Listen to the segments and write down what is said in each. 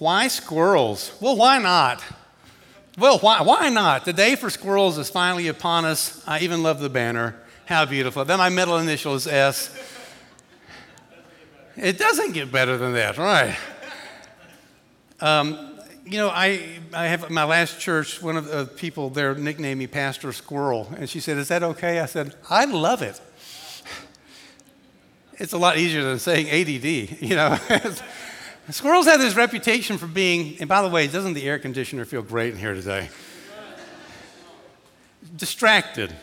Why squirrels? Well, why not? Well, why, why not? The day for squirrels is finally upon us. I even love the banner. How beautiful. Then my middle initial is S. It doesn't get better than that, right? Um, you know, I, I have my last church, one of the people there nicknamed me Pastor Squirrel. And she said, Is that okay? I said, I love it. It's a lot easier than saying ADD, you know. Squirrels have this reputation for being, and by the way, doesn't the air conditioner feel great in here today? Distracted,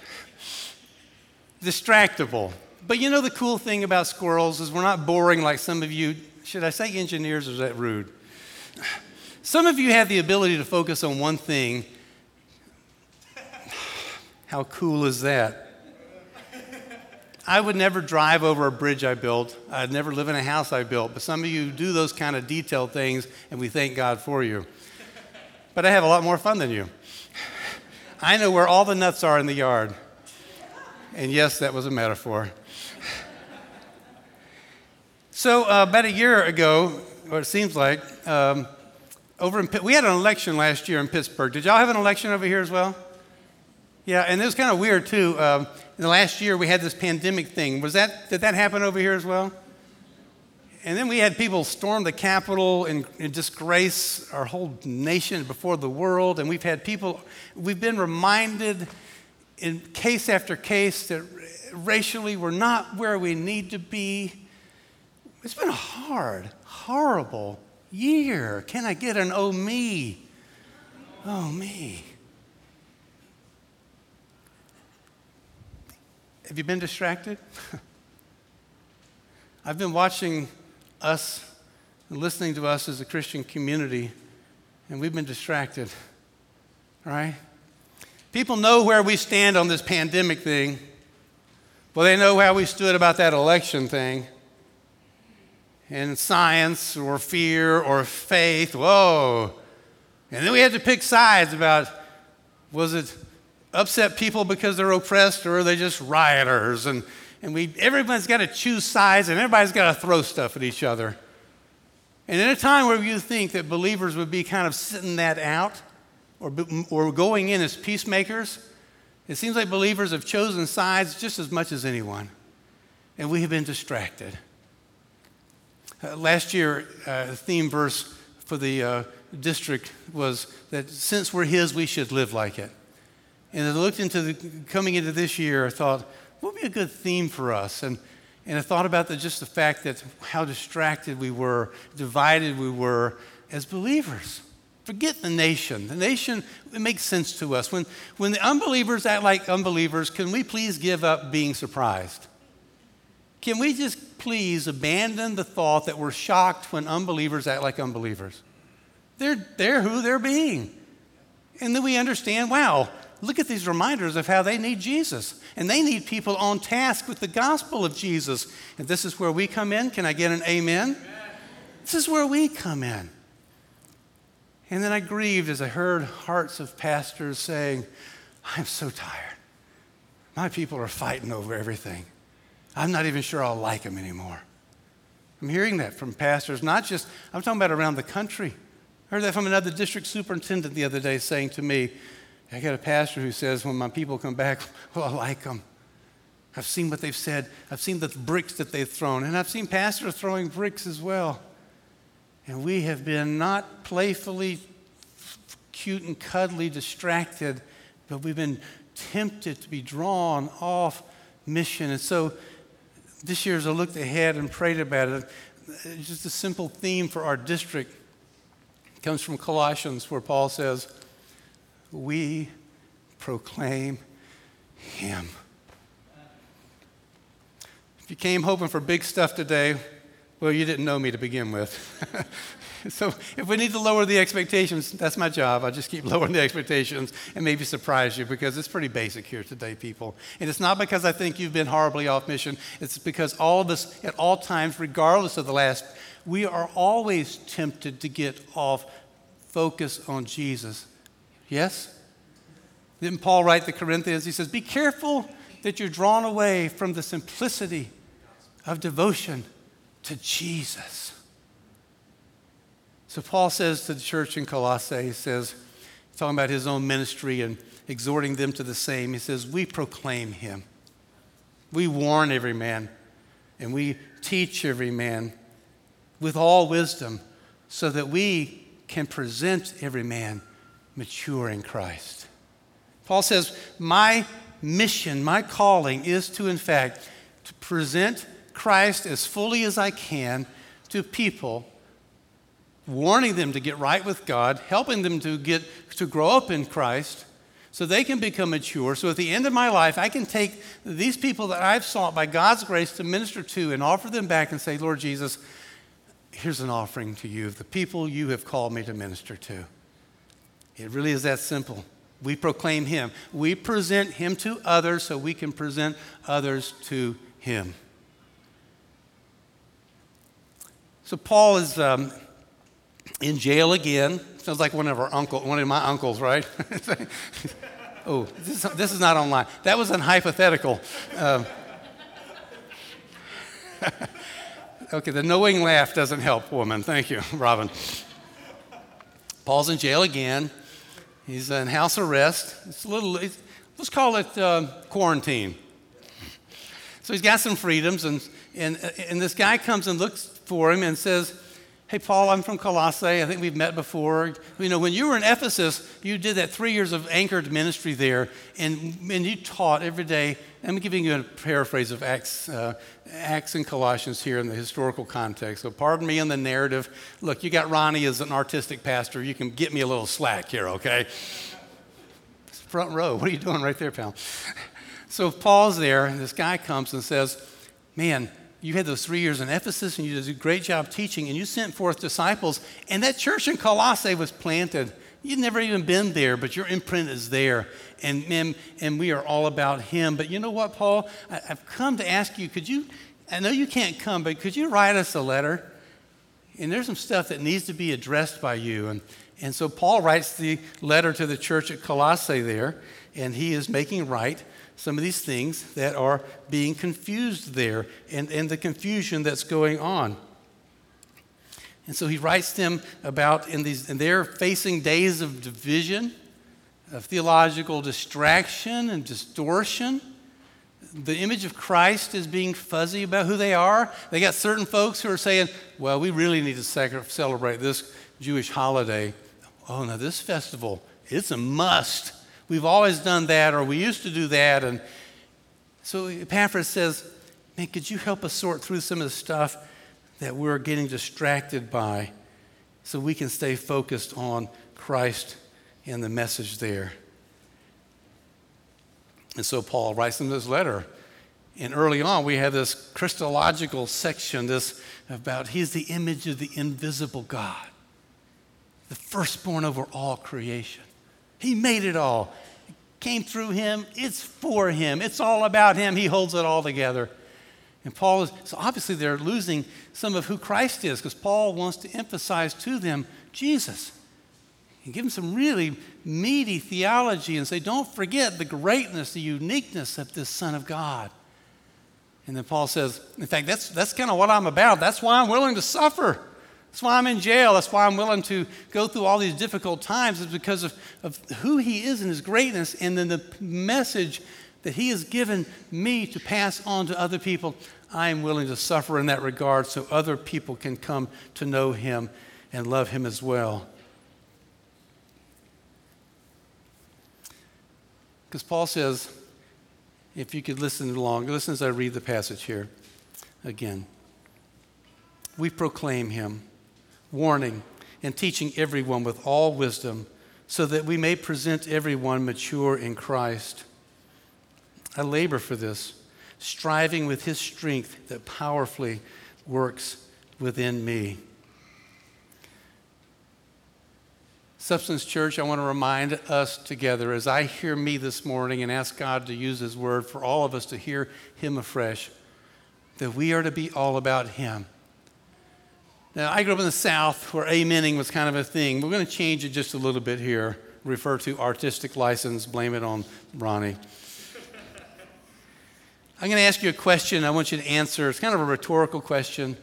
distractible. But you know the cool thing about squirrels is we're not boring like some of you. Should I say engineers or is that rude? Some of you have the ability to focus on one thing. How cool is that? I would never drive over a bridge I built. I'd never live in a house I built. But some of you do those kind of detailed things, and we thank God for you. But I have a lot more fun than you. I know where all the nuts are in the yard. And yes, that was a metaphor. So, uh, about a year ago, or it seems like, um, over in, we had an election last year in Pittsburgh. Did y'all have an election over here as well? Yeah, and it was kind of weird too. Um, in the last year, we had this pandemic thing. Was that did that happen over here as well? And then we had people storm the Capitol and, and disgrace our whole nation before the world. And we've had people. We've been reminded in case after case that racially we're not where we need to be. It's been a hard, horrible year. Can I get an oh me? Oh me. Have you been distracted? I've been watching us and listening to us as a Christian community, and we've been distracted, right? People know where we stand on this pandemic thing. Well, they know how we stood about that election thing. And science or fear or faith, whoa. And then we had to pick sides about was it upset people because they're oppressed or are they just rioters? And, and we, everyone's got to choose sides and everybody's got to throw stuff at each other. And in a time where you think that believers would be kind of sitting that out or, or going in as peacemakers, it seems like believers have chosen sides just as much as anyone. And we have been distracted. Uh, last year, uh, the theme verse for the uh, district was that since we're His, we should live like it. And I looked into the, coming into this year, I thought, what would be a good theme for us? And, and I thought about the, just the fact that how distracted we were, divided we were as believers. Forget the nation. The nation, it makes sense to us. When, when the unbelievers act like unbelievers, can we please give up being surprised? Can we just please abandon the thought that we're shocked when unbelievers act like unbelievers? They're, they're who they're being. And then we understand wow, look at these reminders of how they need Jesus. And they need people on task with the gospel of Jesus. And this is where we come in. Can I get an amen? amen. This is where we come in. And then I grieved as I heard hearts of pastors saying, I'm so tired. My people are fighting over everything. I'm not even sure I'll like them anymore. I'm hearing that from pastors, not just, I'm talking about around the country. I heard that from another district superintendent the other day saying to me, I got a pastor who says, when my people come back, well, I like them. I've seen what they've said. I've seen the bricks that they've thrown. And I've seen pastors throwing bricks as well. And we have been not playfully cute and cuddly distracted, but we've been tempted to be drawn off mission. And so this year, as I looked ahead and prayed about it, just a simple theme for our district comes from Colossians, where Paul says, we proclaim him. If you came hoping for big stuff today, well, you didn't know me to begin with. so if we need to lower the expectations, that's my job. I'll just keep lowering the expectations and maybe surprise you because it's pretty basic here today, people. And it's not because I think you've been horribly off mission. It's because all of us, at all times, regardless of the last, we are always tempted to get off focus on Jesus. Yes? Didn't Paul write to Corinthians? He says, Be careful that you're drawn away from the simplicity of devotion to Jesus. So Paul says to the church in Colossae, he says, talking about his own ministry and exhorting them to the same, he says, We proclaim him. We warn every man and we teach every man with all wisdom so that we can present every man mature in Christ. Paul says, My mission, my calling is to, in fact, to present Christ as fully as I can to people, warning them to get right with God, helping them to get to grow up in Christ so they can become mature. So at the end of my life, I can take these people that I've sought by God's grace to minister to and offer them back and say, Lord Jesus, here's an offering to you of the people you have called me to minister to. It really is that simple. We proclaim Him. We present Him to others so we can present others to Him. So Paul is um, in jail again. Sounds like one of our uncle, one of my uncles, right? oh, this, this, is not online. That was an hypothetical. Um, okay, the knowing laugh doesn't help, woman. Thank you, Robin. Paul's in jail again. He's in house arrest. It's a little, it's, let's call it uh, quarantine. So he's got some freedoms, and, and, and this guy comes and looks for him and says, Hey, Paul, I'm from Colossae. I think we've met before. You know, when you were in Ephesus, you did that three years of anchored ministry there, and, and you taught every day. I'm giving you a paraphrase of Acts, uh, Acts and Colossians here in the historical context. So, pardon me in the narrative. Look, you got Ronnie as an artistic pastor. You can get me a little slack here, okay? Front row. What are you doing right there, pal? So, Paul's there, and this guy comes and says, Man, you had those three years in Ephesus and you did a great job teaching and you sent forth disciples, and that church in Colossae was planted. You'd never even been there, but your imprint is there. And, and, and we are all about Him. But you know what, Paul? I, I've come to ask you could you, I know you can't come, but could you write us a letter? And there's some stuff that needs to be addressed by you. And, and so Paul writes the letter to the church at Colossae there, and he is making right some of these things that are being confused there and, and the confusion that's going on. And so he writes them about in these, and they're facing days of division, of theological distraction and distortion. The image of Christ is being fuzzy about who they are. They got certain folks who are saying, well, we really need to celebrate this Jewish holiday. Oh, now this festival, it's a must. We've always done that, or we used to do that. And so Epaphras says, Man, could you help us sort through some of the stuff that we're getting distracted by so we can stay focused on Christ and the message there? And so Paul writes them this letter. And early on, we have this Christological section, this about he's the image of the invisible God, the firstborn over all creation. He made it all. It came through him. It's for him. It's all about him. He holds it all together. And Paul is, so obviously they're losing some of who Christ is because Paul wants to emphasize to them Jesus and give them some really meaty theology and say, don't forget the greatness, the uniqueness of this Son of God. And then Paul says, in fact, that's, that's kind of what I'm about. That's why I'm willing to suffer. That's why I'm in jail. That's why I'm willing to go through all these difficult times, is because of, of who He is and His greatness, and then the message that He has given me to pass on to other people. I am willing to suffer in that regard so other people can come to know Him and love Him as well. Because Paul says, if you could listen along, listen as I read the passage here again. We proclaim Him warning, and teaching everyone with all wisdom, so that we may present everyone mature in Christ. I labor for this, striving with His strength that powerfully works within me. Substance Church, I want to remind us together as I hear me this morning and ask God to use His word for all of us to hear Him afresh, that we are to be all about Him now, I grew up in the South where amening was kind of a thing. We're going to change it just a little bit here, refer to artistic license, blame it on Ronnie. I'm going to ask you a question I want you to answer. It's kind of a rhetorical question.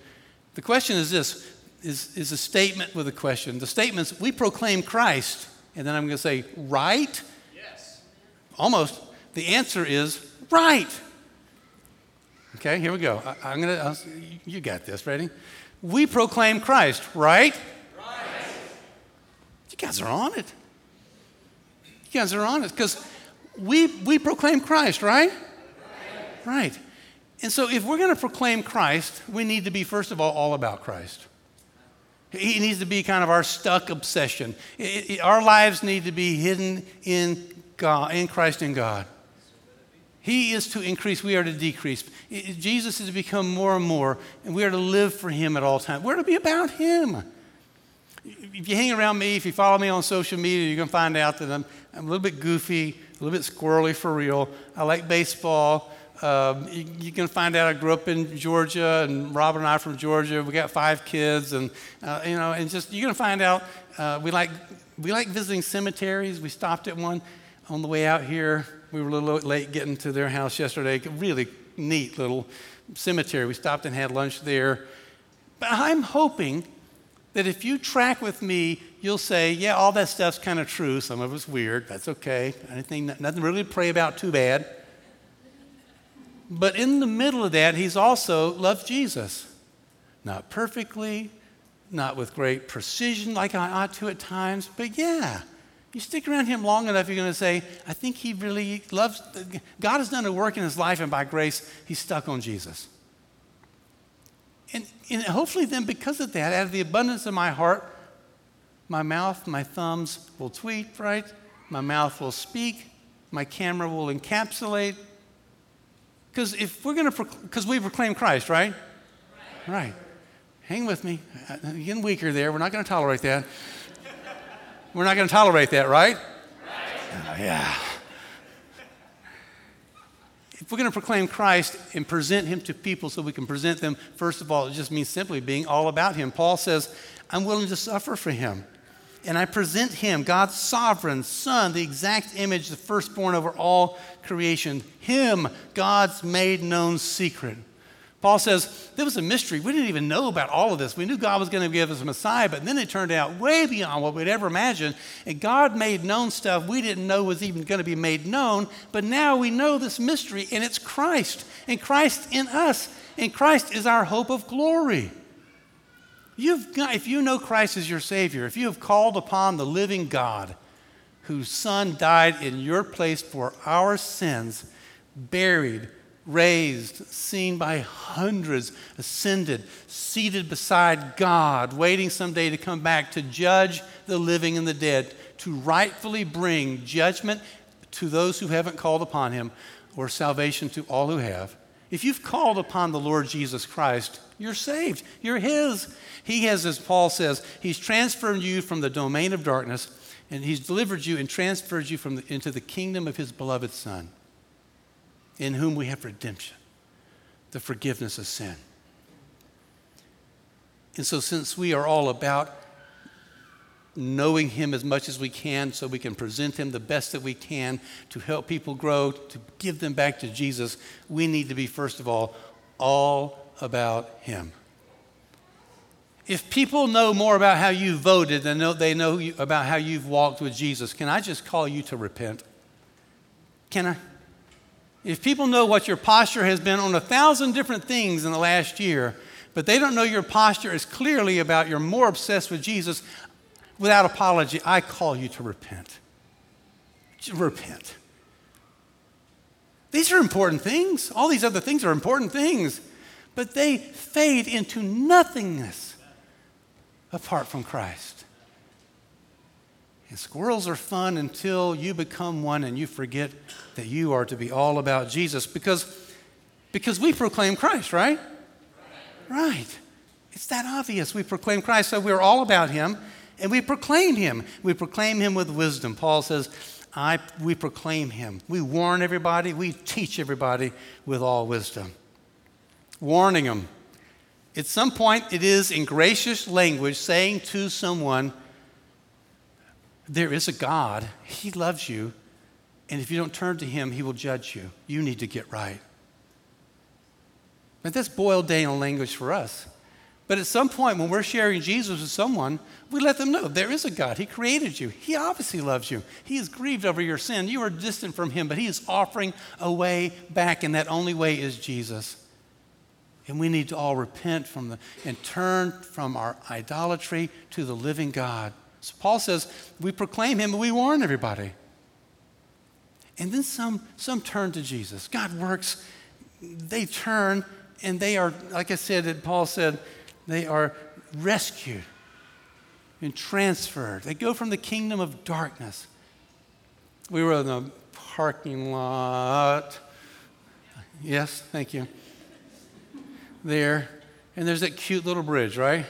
The question is this is, is a statement with a question. The statement's we proclaim Christ, and then I'm going to say, right? Yes. Almost. The answer is right. Okay, here we go. I, am going to, you got this. Ready? We proclaim Christ, right? Right. You guys are on it. You guys are on it because we, we proclaim Christ, right? Right. right. And so, if we're going to proclaim Christ, we need to be, first of all, all about Christ. He needs to be kind of our stuck obsession. It, it, our lives need to be hidden in God, in Christ in God. He is to increase, we are to decrease. Jesus is to become more and more, and we are to live for Him at all times. We're to be about Him. If you hang around me, if you follow me on social media, you're going to find out that I'm, I'm a little bit goofy, a little bit squirrely for real. I like baseball. Um, you, you, can find out I grew up in Georgia, and Robin and I are from Georgia. We got five kids, and uh, you know, and just you're going to find out uh, we like we like visiting cemeteries. We stopped at one on the way out here. We were a little late getting to their house yesterday. Really neat little cemetery. We stopped and had lunch there. But I'm hoping that if you track with me, you'll say, yeah, all that stuff's kind of true. Some of it's weird. That's okay. Anything, nothing really to pray about too bad. But in the middle of that, he's also loved Jesus. Not perfectly, not with great precision like I ought to at times, but yeah. You stick around him long enough, you're going to say, I think he really loves, God has done a work in his life, and by grace, he's stuck on Jesus. And, and hopefully, then, because of that, out of the abundance of my heart, my mouth, my thumbs will tweet, right? My mouth will speak, my camera will encapsulate, because if we're going to, because we proclaim Christ, right? right? Right. Hang with me. Uh, uh, I'm getting weaker there. We're not going to tolerate that. We're not going to tolerate that, right? right. Yeah. If we're going to proclaim Christ and present him to people so we can present them, first of all, it just means simply being all about him. Paul says, I'm willing to suffer for him and I present him, God's sovereign Son, the exact image, the firstborn over all creation. Him, God's made known secret. Paul says, there was a mystery. We didn't even know about all of this. We knew God was going to give us a Messiah, but then it turned out way beyond what we'd ever imagined. And God made known stuff we didn't know was even going to be made known. But now we know this mystery, and it's Christ, and Christ in us. And Christ is our hope of glory. You've got, if you know Christ as your Savior, if you have called upon the living God, whose Son died in your place for our sins, buried, raised, seen by hundreds, ascended, seated beside God, waiting someday to come back to judge the living and the dead, to rightfully bring judgment to those who haven't called upon Him, or salvation to all who have. If you've called upon the Lord Jesus Christ, you're saved. You're His. He has, as Paul says, He's transferred you from the domain of darkness and He's delivered you and transferred you from the, into the kingdom of His beloved Son, in whom we have redemption, the forgiveness of sin. And so, since we are all about knowing Him as much as we can so we can present Him the best that we can to help people grow, to give them back to Jesus, we need to be, first of all, all about Him. If people know more about how you voted than they know about how you've walked with Jesus, can I just call you to repent? Can I? If people know what your posture has been on a thousand different things in the last year, but they don't know your posture is clearly about you're more obsessed with Jesus, without apology, I call you to repent. Repent. These are important things. All these other things are important things, but they fade into nothingness apart from Christ. And squirrels are fun until you become one and you forget that you are to be all about Jesus because, because we proclaim Christ, right? Right. It's that obvious. We proclaim Christ, so we're all about Him and we proclaim Him. We proclaim Him with wisdom. Paul says, I, we proclaim Him. We warn everybody, we teach everybody with all wisdom. Warning them at some point, it is in gracious language saying to someone, There is a God, He loves you, and if you don't turn to Him, He will judge you. You need to get right. But that's boiled down language for us. But at some point, when we're sharing Jesus with someone, we let them know there is a God. He created you. He obviously loves you. He is grieved over your sin. You are distant from Him, but He is offering a way back, and that only way is Jesus. And we need to all repent from the and turn from our idolatry to the living God. So Paul says we proclaim Him, but we warn everybody. And then some, some turn to Jesus. God works. They turn and they are, like I said, that Paul said, they are rescued and transferred. They go from the kingdom of darkness. We were in the parking lot. Yes, thank you. There. And there's that cute little bridge, right?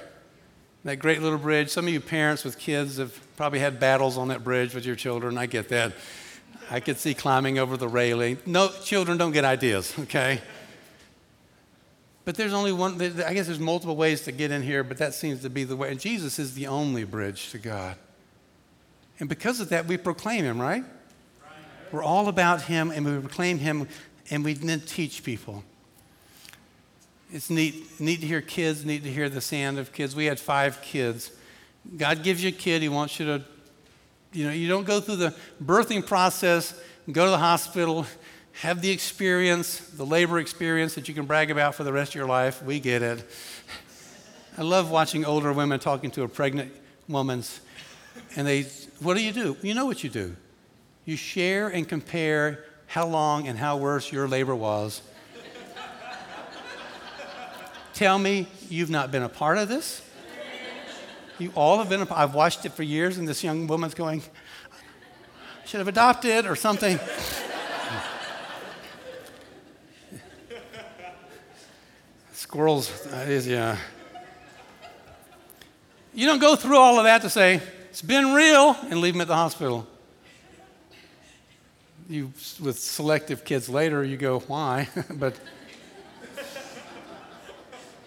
That great little bridge. Some of you parents with kids have probably had battles on that bridge with your children. I get that. I could see climbing over the railing. No, children don't get ideas, okay? But there's only one, I guess there's multiple ways to get in here, but that seems to be the way. And Jesus is the only bridge to God. And because of that, we proclaim Him, right? We're all about Him and we proclaim Him and we then teach people. It's neat, neat to hear kids, neat to hear the sound of kids. We had five kids. God gives you a kid, He wants you to, you know, you don't go through the birthing process, go to the hospital, have the experience, the labor experience that you can brag about for the rest of your life. We get it. I love watching older women talking to a pregnant woman's, and they, what do you do? You know what you do. You share and compare how long and how worse your labor was. Tell me you've not been a part of this. You all have been. A, I've watched it for years, and this young woman's going, "Should have adopted or something." Squirrels, that is, yeah. You don't go through all of that to say, it's been real, and leave them at the hospital. You, with selective kids later, you go, why? but,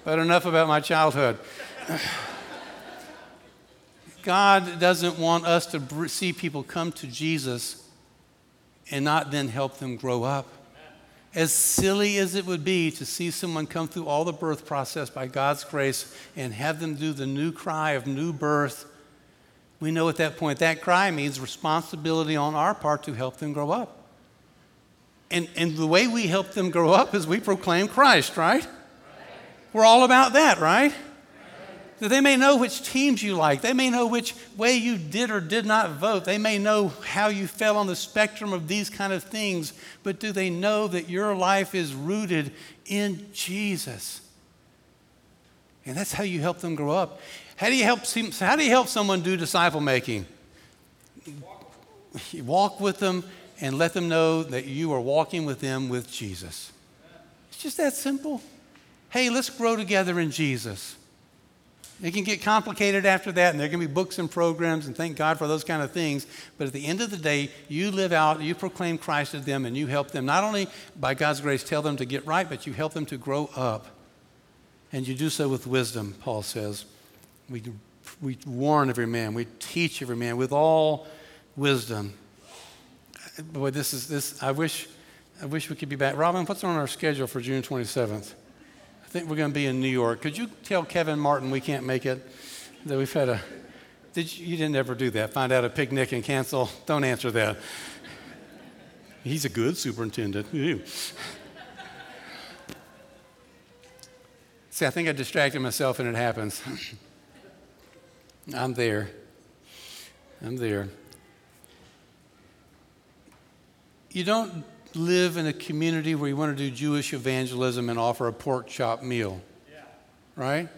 but enough about my childhood. God doesn't want us to see people come to Jesus and not then help them grow up as silly as it would be to see someone come through all the birth process by God's grace and have them do the new cry of new birth, we know at that point that cry means responsibility on our part to help them grow up. And, and the way we help them grow up is we proclaim Christ, right? We're all about that, right? that they may know which teams you like. They may know which way you did or did not vote. They may know how you fell on the spectrum of these kind of things. But do they know that your life is rooted in Jesus? And that's how you help them grow up. How do you help, how do you help someone do disciple making? You walk with them and let them know that you are walking with them with Jesus. It's just that simple. Hey, let's grow together in Jesus. It can get complicated after that, and there can be books and programs, and thank God for those kind of things. But at the end of the day, you live out, you proclaim Christ to them, and you help them not only by God's grace tell them to get right, but you help them to grow up. And you do so with wisdom, Paul says. We, we warn every man, we teach every man with all wisdom. Boy, this is this. I wish, I wish we could be back. Robin, what's on our schedule for June 27th? I think we're going to be in New York. Could you tell Kevin Martin we can't make it? That we've had a. Did you, you didn't ever do that? Find out a picnic and cancel? Don't answer that. He's a good superintendent. See, I think I distracted myself and it happens. I'm there. I'm there. You don't live in a community where you want to do Jewish evangelism and offer a pork chop meal. Yeah. Right?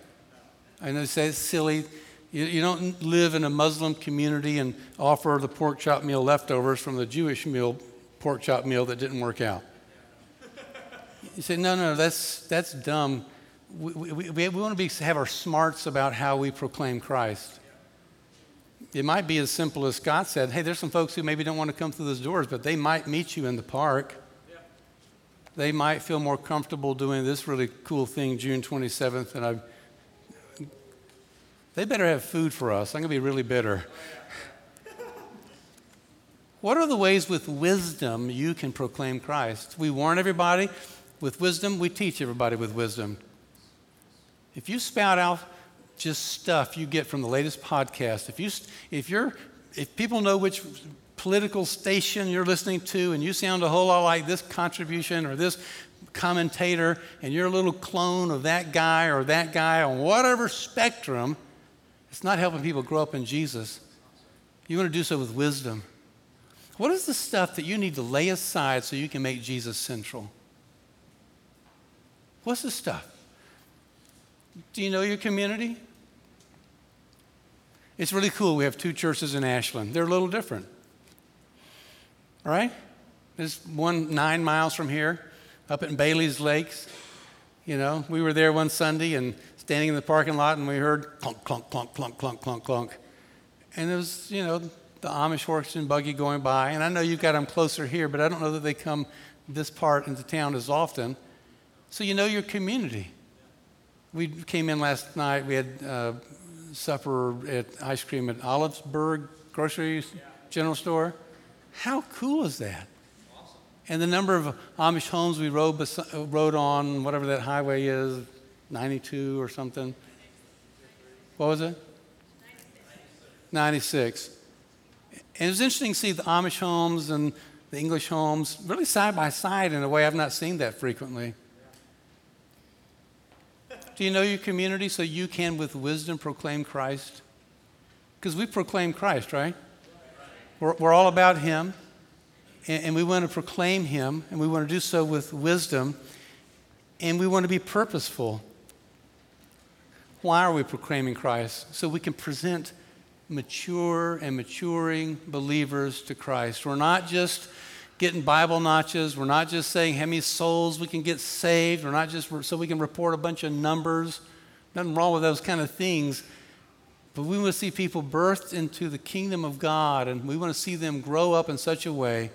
I know say it's silly. You, you, don't live in a Muslim community and offer the pork chop meal leftovers from the Jewish meal, pork chop meal that didn't work out. You say, no, no, that's, that's dumb. We, we, we, we want to be, have our smarts about how we proclaim Christ it might be as simple as Scott said hey, there's some folks who maybe don't want to come through those doors, but they might meet you in the park. Yeah. They might feel more comfortable doing this really cool thing June 27th, and I. They better have food for us. I'm going to be really bitter. what are the ways with wisdom you can proclaim Christ? We warn everybody with wisdom, we teach everybody with wisdom. if you spout out just stuff you get from the latest podcast, if, you, if, you're, if people know which political station you're listening to and you sound a whole lot like this contribution or this commentator and you're a little clone of that guy or that guy on whatever spectrum, it's not helping people grow up in Jesus. You want to do so with wisdom. What is the stuff that you need to lay aside so you can make Jesus central? What's the stuff? Do you know your community? It's really cool. We have two churches in Ashland. They're a little different. All right? There's one nine miles from here, up in Bailey's Lakes. You know, we were there one Sunday and standing in the parking lot and we heard clunk, clunk, clunk, clunk, clunk, clunk, clunk. And it was, you know, the Amish horse and buggy going by. And I know you've got them closer here, but I don't know that they come this part into town as often. So you know your community. We came in last night. We had uh, supper at ice cream at Olivesburg Grocery General Store. How cool is that? Awesome. And the number of Amish homes we rode, rode on, whatever that highway is, 92 or something. What was it? 96. And it was interesting to see the Amish homes and the English homes really side by side in a way I've not seen that frequently. Do you know your community so you can, with wisdom, proclaim Christ? Because we proclaim Christ, right? We're, we're all about Him, and, and we want to proclaim Him, and we want to do so with wisdom, and we want to be purposeful. Why are we proclaiming Christ? So we can present mature and maturing believers to Christ. We're not just getting Bible notches. We're not just saying how many souls we can get saved. We're not just so we can report a bunch of numbers. Nothing wrong with those kind of things. But we want to see people birthed into the kingdom of God, and we want to see them grow up in such a way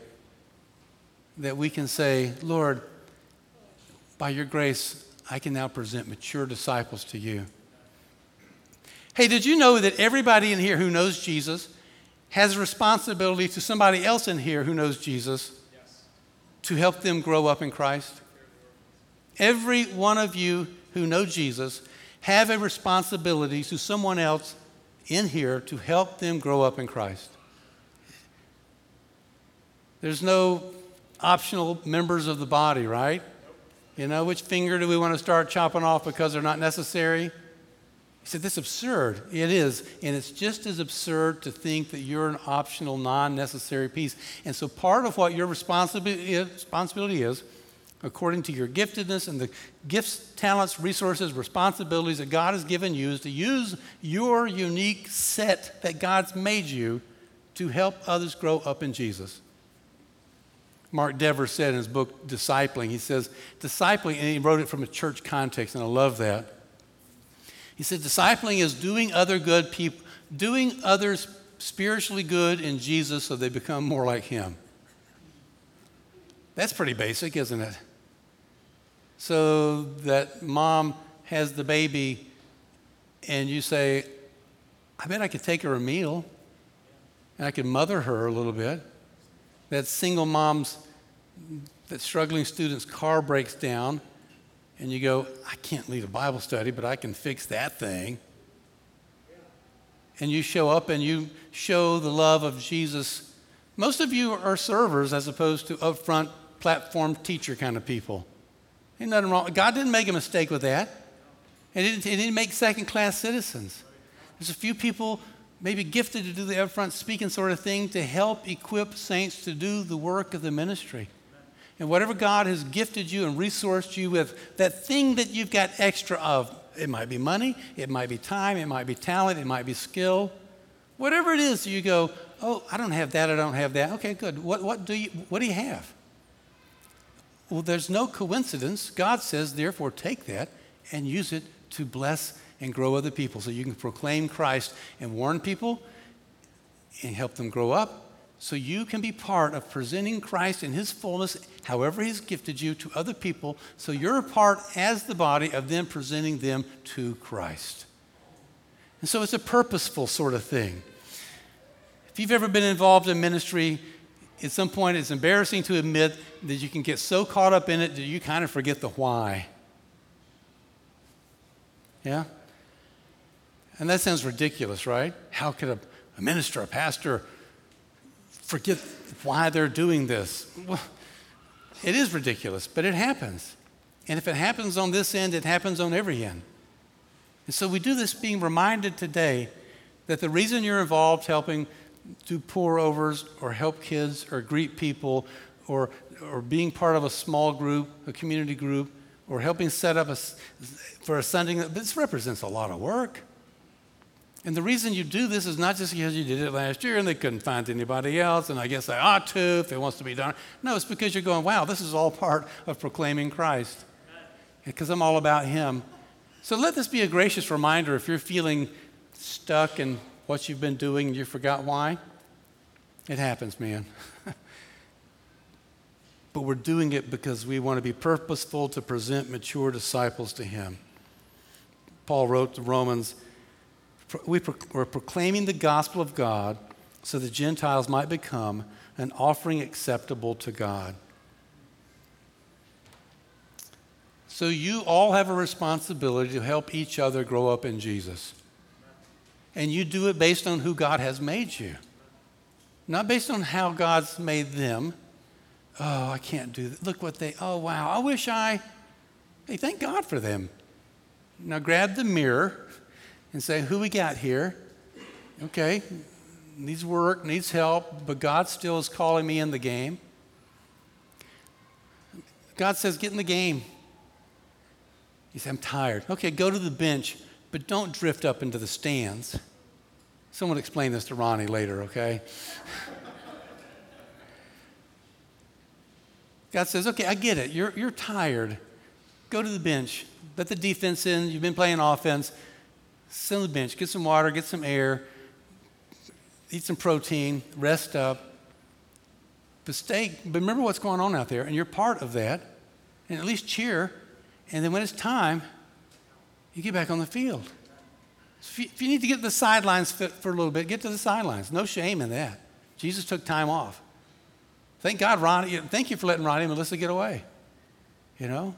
that we can say, Lord, by your grace, I can now present mature disciples to you. Hey, did you know that everybody in here who knows Jesus has responsibility to somebody else in here who knows Jesus yes. to help them grow up in Christ? Every one of you who know Jesus have a responsibility to someone else in here to help them grow up in Christ. There's no optional members of the body, right? You know, which finger do we want to start chopping off because they're not necessary? He said, This is absurd. It is. And it's just as absurd to think that you're an optional, non necessary piece. And so, part of what your responsibility is, according to your giftedness and the gifts, talents, resources, responsibilities that God has given you, is to use your unique set that God's made you to help others grow up in Jesus. Mark Dever said in his book, Discipling, he says, Discipling, and he wrote it from a church context, and I love that. He said, discipling is doing other good people, doing others spiritually good in Jesus so they become more like Him. That's pretty basic, isn't it? So that mom has the baby, and you say, I bet I could take her a meal, and I could mother her a little bit. That single mom's, that struggling student's car breaks down and you go, I can't lead a Bible study, but I can fix that thing. And you show up and you show the love of Jesus. Most of you are servers as opposed to upfront platform teacher kind of people. Ain't nothing wrong. God didn't make a mistake with that. He didn't, didn't make second class citizens. There's a few people maybe gifted to do the upfront speaking sort of thing to help equip saints to do the work of the ministry. And whatever God has gifted you and resourced you with, that thing that you've got extra of, it might be money, it might be time, it might be talent, it might be skill. Whatever it is, you go, oh, I don't have that, I don't have that. Okay, good. What, what, do, you, what do you have? Well, there's no coincidence. God says, therefore, take that and use it to bless and grow other people so you can proclaim Christ and warn people and help them grow up so you can be part of presenting Christ in his fullness, however he's gifted you, to other people, so you're a part as the body of them presenting them to Christ. And so it's a purposeful sort of thing. If you've ever been involved in ministry, at some point it's embarrassing to admit that you can get so caught up in it that you kind of forget the why. Yeah? And that sounds ridiculous, right? How could a, a minister, a pastor, forget why they're doing this? Well, it is ridiculous, but it happens. And if it happens on this end, it happens on every end. And so we do this being reminded today that the reason you're involved helping do pour overs or help kids or greet people or, or being part of a small group, a community group, or helping set up a, for a Sunday, this represents a lot of work. And the reason you do this is not just because you did it last year and they couldn't find anybody else, and I guess I ought to if it wants to be done. No, it's because you're going, wow, this is all part of proclaiming Christ. Because I'm all about Him. So let this be a gracious reminder if you're feeling stuck in what you've been doing and you forgot why. It happens, man. but we're doing it because we want to be purposeful to present mature disciples to Him. Paul wrote to Romans, we are proclaiming the gospel of God so the Gentiles might become an offering acceptable to God. So you all have a responsibility to help each other grow up in Jesus. And you do it based on who God has made you, not based on how God's made them. Oh, I can't do that. Look what they, oh, wow, I wish I, hey, thank God for them. Now grab the mirror and say, who we got here? Okay, needs work, needs help, but God still is calling me in the game. God says, get in the game. He said, I'm tired. Okay, go to the bench, but don't drift up into the stands. Someone explain this to Ronnie later, okay? God says, okay, I get it. You're, you're tired. Go to the bench. Let the defense in. You've been playing offense. Sit on the bench. Get some water, get some air, eat some protein, rest up. But stay, but remember what's going on out there, and you're part of that. And at least cheer and then when it's time, you get back on the field. If you need to get to the sidelines fit for a little bit, get to the sidelines. No shame in that. Jesus took time off. Thank God, Ronnie. Thank you for letting Ronnie and Melissa get away. You know,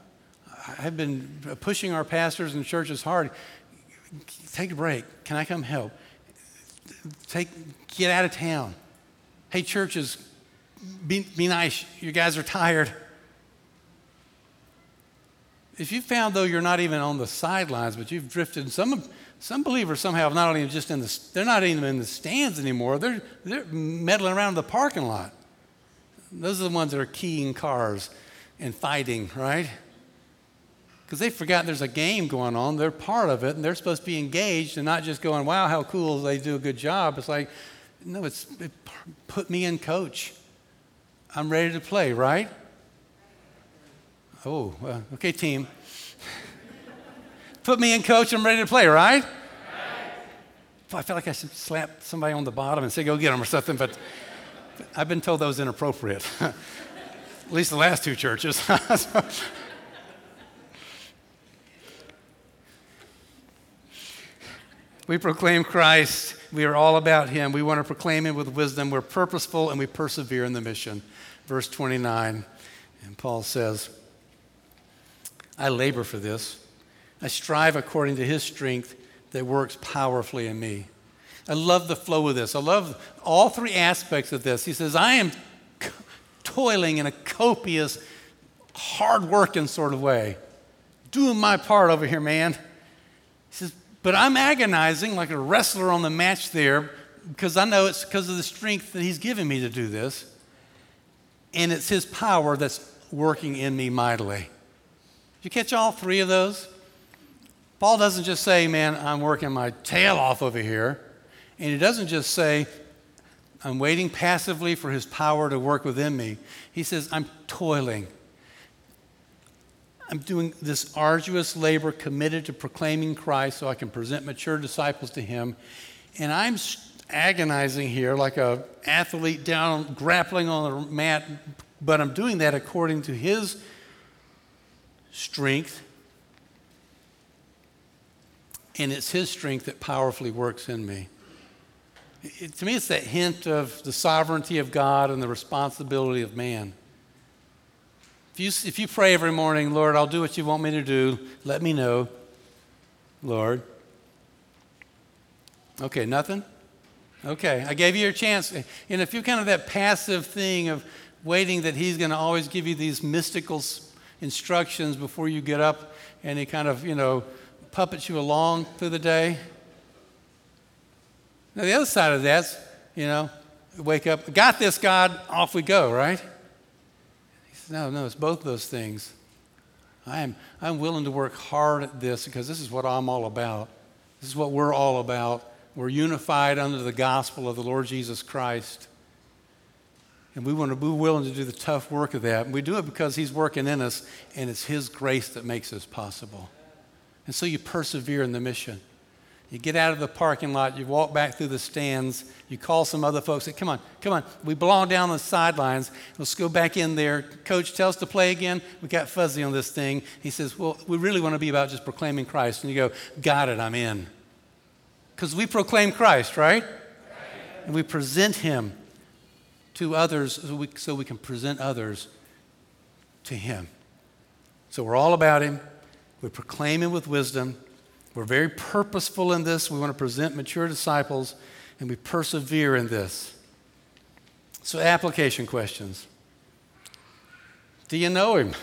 I've been pushing our pastors and churches hard. Take a break. Can I come help? Take, get out of town. Hey, churches, be, be nice. You guys are tired. If you found, though, you're not even on the sidelines, but you've drifted, some, some believers somehow not only just in the, they're not even in the stands anymore, they're, they're meddling around the parking lot. Those are the ones that are keying cars and fighting, right? Because they've forgotten there's a game going on. They're part of it, and they're supposed to be engaged and not just going, wow, how cool, they do a good job. It's like, no, it's it put me in coach. I'm ready to play, right? Oh, uh, okay, team. Put me in, coach. I'm ready to play, right? I feel like I should slap somebody on the bottom and say, go get them or something, but I've been told that was inappropriate. At least the last two churches. we proclaim Christ. We are all about Him. We want to proclaim Him with wisdom. We're purposeful and we persevere in the mission. Verse 29. And Paul says, I labor for this. I strive according to his strength that works powerfully in me. I love the flow of this. I love all three aspects of this. He says, I am toiling in a copious, hard working sort of way, doing my part over here, man. But I'm agonizing like a wrestler on the match there because I know it's because of the strength that he's given me to do this. And it's his power that's working in me mightily you catch all three of those? Paul doesn't just say, man, I'm working my tail off over here. And he doesn't just say, I'm waiting passively for his power to work within me. He says, I'm toiling. I'm doing this arduous labor committed to proclaiming Christ so I can present mature disciples to him. And I'm agonizing here like a athlete down grappling on the mat, but I'm doing that according to his strength. And it's His strength that powerfully works in me. It, to me, it's that hint of the sovereignty of God and the responsibility of man. If you, if you pray every morning, Lord, I'll do what you want me to do, let me know. Lord? Okay, nothing? Okay, I gave you your chance. And if you're kind of that passive thing of waiting that He's going to always give you these mystical instructions before you get up and He kind of, you know, puppets you along through the day. Now, the other side of that's, you know, wake up, got this, God, off we go, right? No, no, it's both those things. I am, I'm willing to work hard at this because this is what I'm all about. This is what we're all about. We're unified under the gospel of the Lord Jesus Christ. And we want to be willing to do the tough work of that. And we do it because He's working in us, and it's His grace that makes this possible. And so you persevere in the mission. You get out of the parking lot, you walk back through the stands, you call some other folks, say, Come on, come on, we belong down the sidelines. Let's go back in there. Coach, tell us to play again. We got fuzzy on this thing. He says, Well, we really want to be about just proclaiming Christ. And you go, Got it, I'm in. Because we proclaim Christ, right? And we present Him to others so we, so we can present others to Him. So we're all about Him. We proclaim Him with wisdom. We're very purposeful in this. We want to present mature disciples, and we persevere in this. So, application questions Do you know him?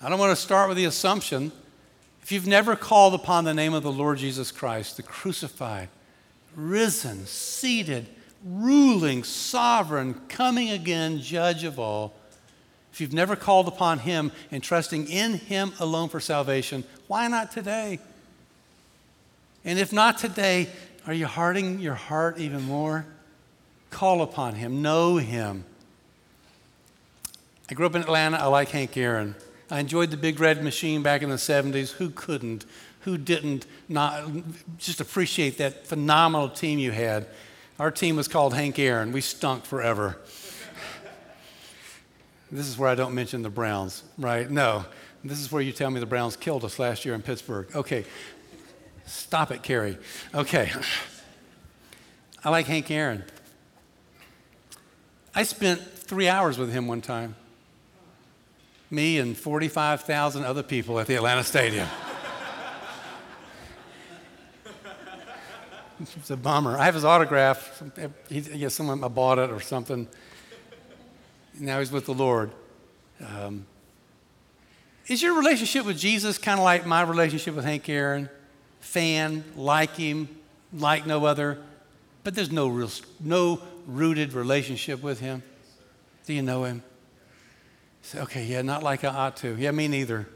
I don't want to start with the assumption. If you've never called upon the name of the Lord Jesus Christ, the crucified, risen, seated, ruling, sovereign, coming again, judge of all, if you've never called upon Him and trusting in Him alone for salvation, why not today? And if not today, are you hardening your heart even more? Call upon Him, know Him. I grew up in Atlanta. I like Hank Aaron. I enjoyed the Big Red Machine back in the 70s. Who couldn't? Who didn't not just appreciate that phenomenal team you had? Our team was called Hank Aaron. We stunk forever. This is where I don't mention the Browns, right? No. This is where you tell me the Browns killed us last year in Pittsburgh. Okay. Stop it, Kerry. Okay. I like Hank Aaron. I spent three hours with him one time. Me and 45,000 other people at the Atlanta Stadium. it's a bummer. I have his autograph. He, guess someone bought it or something now he's with the Lord. Um, is your relationship with Jesus kind of like my relationship with Hank Aaron? Fan, like him, like no other, but there's no real, no rooted relationship with him. Do you know him? Say, okay, yeah, not like I ought to. Yeah, me neither.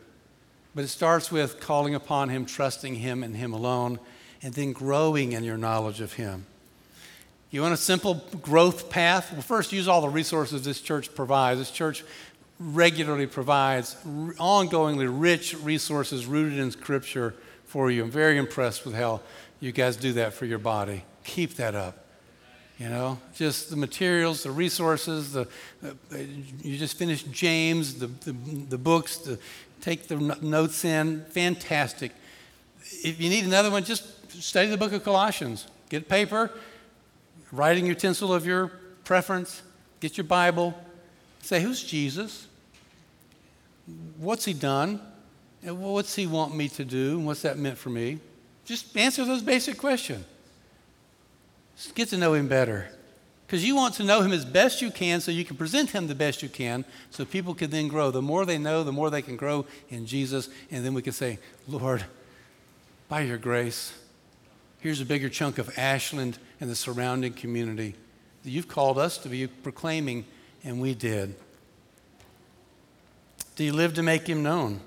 But it starts with calling upon him, trusting him and him alone, and then growing in your knowledge of him. You want a simple growth path? Well, first, use all the resources this church provides. This church regularly provides ongoingly rich resources rooted in Scripture for you. I'm very impressed with how you guys do that for your body. Keep that up. You know, just the materials, the resources, the, you just finished James, the, the, the books, the, take the notes in. Fantastic. If you need another one, just study the book of Colossians. Get paper, writing utensil of your preference, get your Bible, say, Who's Jesus? What's he done? What's he want me to do? And what's that meant for me? Just answer those basic questions. Just get to know him better. Because you want to know him as best you can so you can present him the best you can so people can then grow. The more they know, the more they can grow in Jesus. And then we can say, Lord, by your grace, here's a bigger chunk of Ashland and the surrounding community that you've called us to be proclaiming, and we did. Do you live to make him known?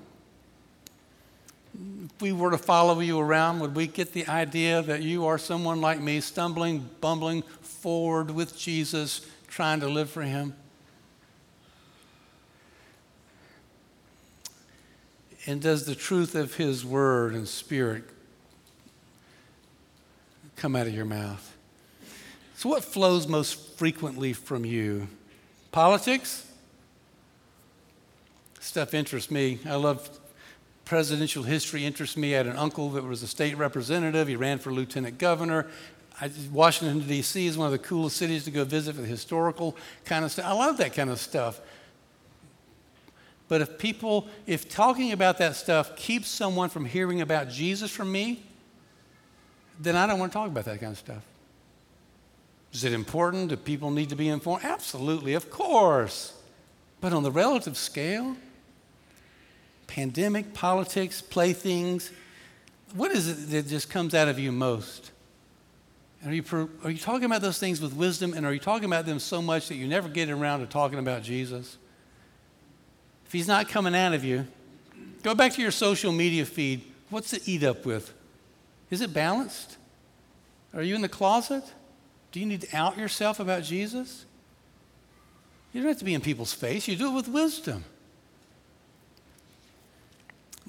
If we were to follow you around, would we get the idea that you are someone like me, stumbling, bumbling forward with Jesus, trying to live for him? And does the truth of his word and spirit come out of your mouth. So, what flows most frequently from you? Politics? Stuff interests me. I love presidential history, interests me. I had an uncle that was a state representative, he ran for lieutenant governor. I, Washington, D.C. is one of the coolest cities to go visit for the historical kind of stuff. I love that kind of stuff. But if people, if talking about that stuff keeps someone from hearing about Jesus from me, then I don't want to talk about that kind of stuff. Is it important? Do people need to be informed? Absolutely, of course. But on the relative scale, pandemic, politics, playthings, what is it that just comes out of you most? Are you, are you talking about those things with wisdom and are you talking about them so much that you never get around to talking about Jesus? If he's not coming out of you, go back to your social media feed. What's it eat up with? Is it balanced? Are you in the closet? Do you need to out yourself about Jesus? You don't have to be in people's face. You do it with wisdom.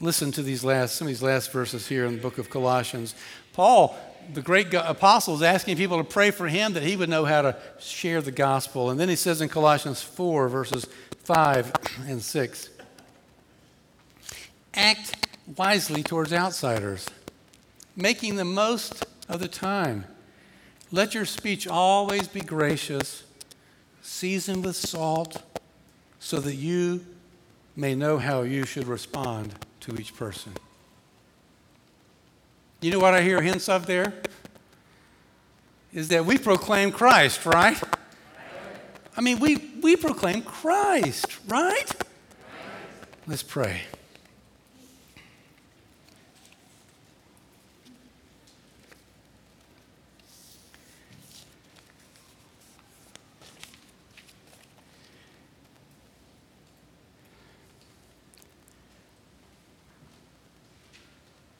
Listen to these last, some of these last verses here in the book of Colossians. Paul, the great apostle, is asking people to pray for him that he would know how to share the gospel. And then he says in Colossians 4, verses 5 and 6 Act wisely towards outsiders, making the most of the time. Let your speech always be gracious, seasoned with salt, so that you may know how you should respond to each person. You know what I hear hints of there? Is that we proclaim Christ, right? I mean, we, we proclaim Christ, right? Let's pray.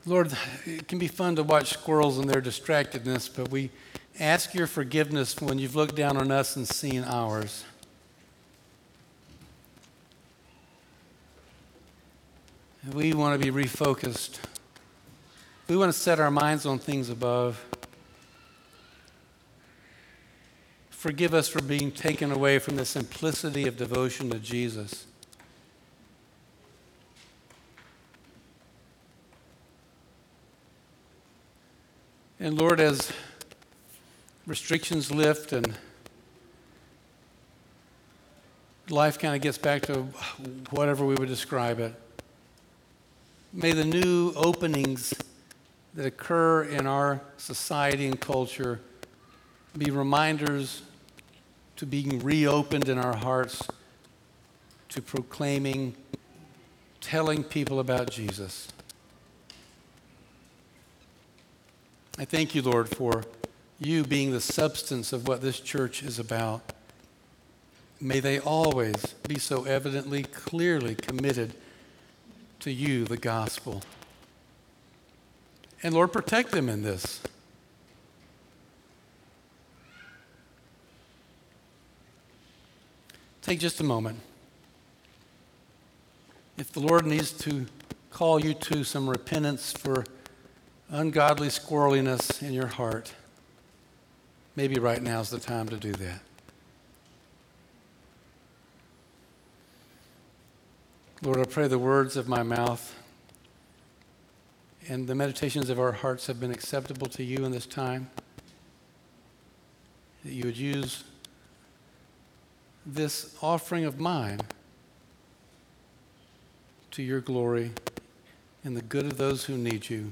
Lord, it can be fun to watch squirrels and their distractedness, but we ask your forgiveness when you've looked down on us and seen ours. We want to be refocused. We want to set our minds on things above. Forgive us for being taken away from the simplicity of devotion to Jesus. And Lord, as restrictions lift and life kind of gets back to whatever we would describe it, may the new openings that occur in our society and culture be reminders to being reopened in our hearts to proclaiming, telling people about Jesus. I thank you, Lord, for you being the substance of what this church is about. May they always be so evidently, clearly committed to you, the gospel. And Lord, protect them in this. Take just a moment. If the Lord needs to call you to some repentance for ungodly squirreliness in your heart, maybe right now is the time to do that. Lord, I pray the words of my mouth and the meditations of our hearts have been acceptable to you in this time. That you would use this offering of mine to your glory and the good of those who need you.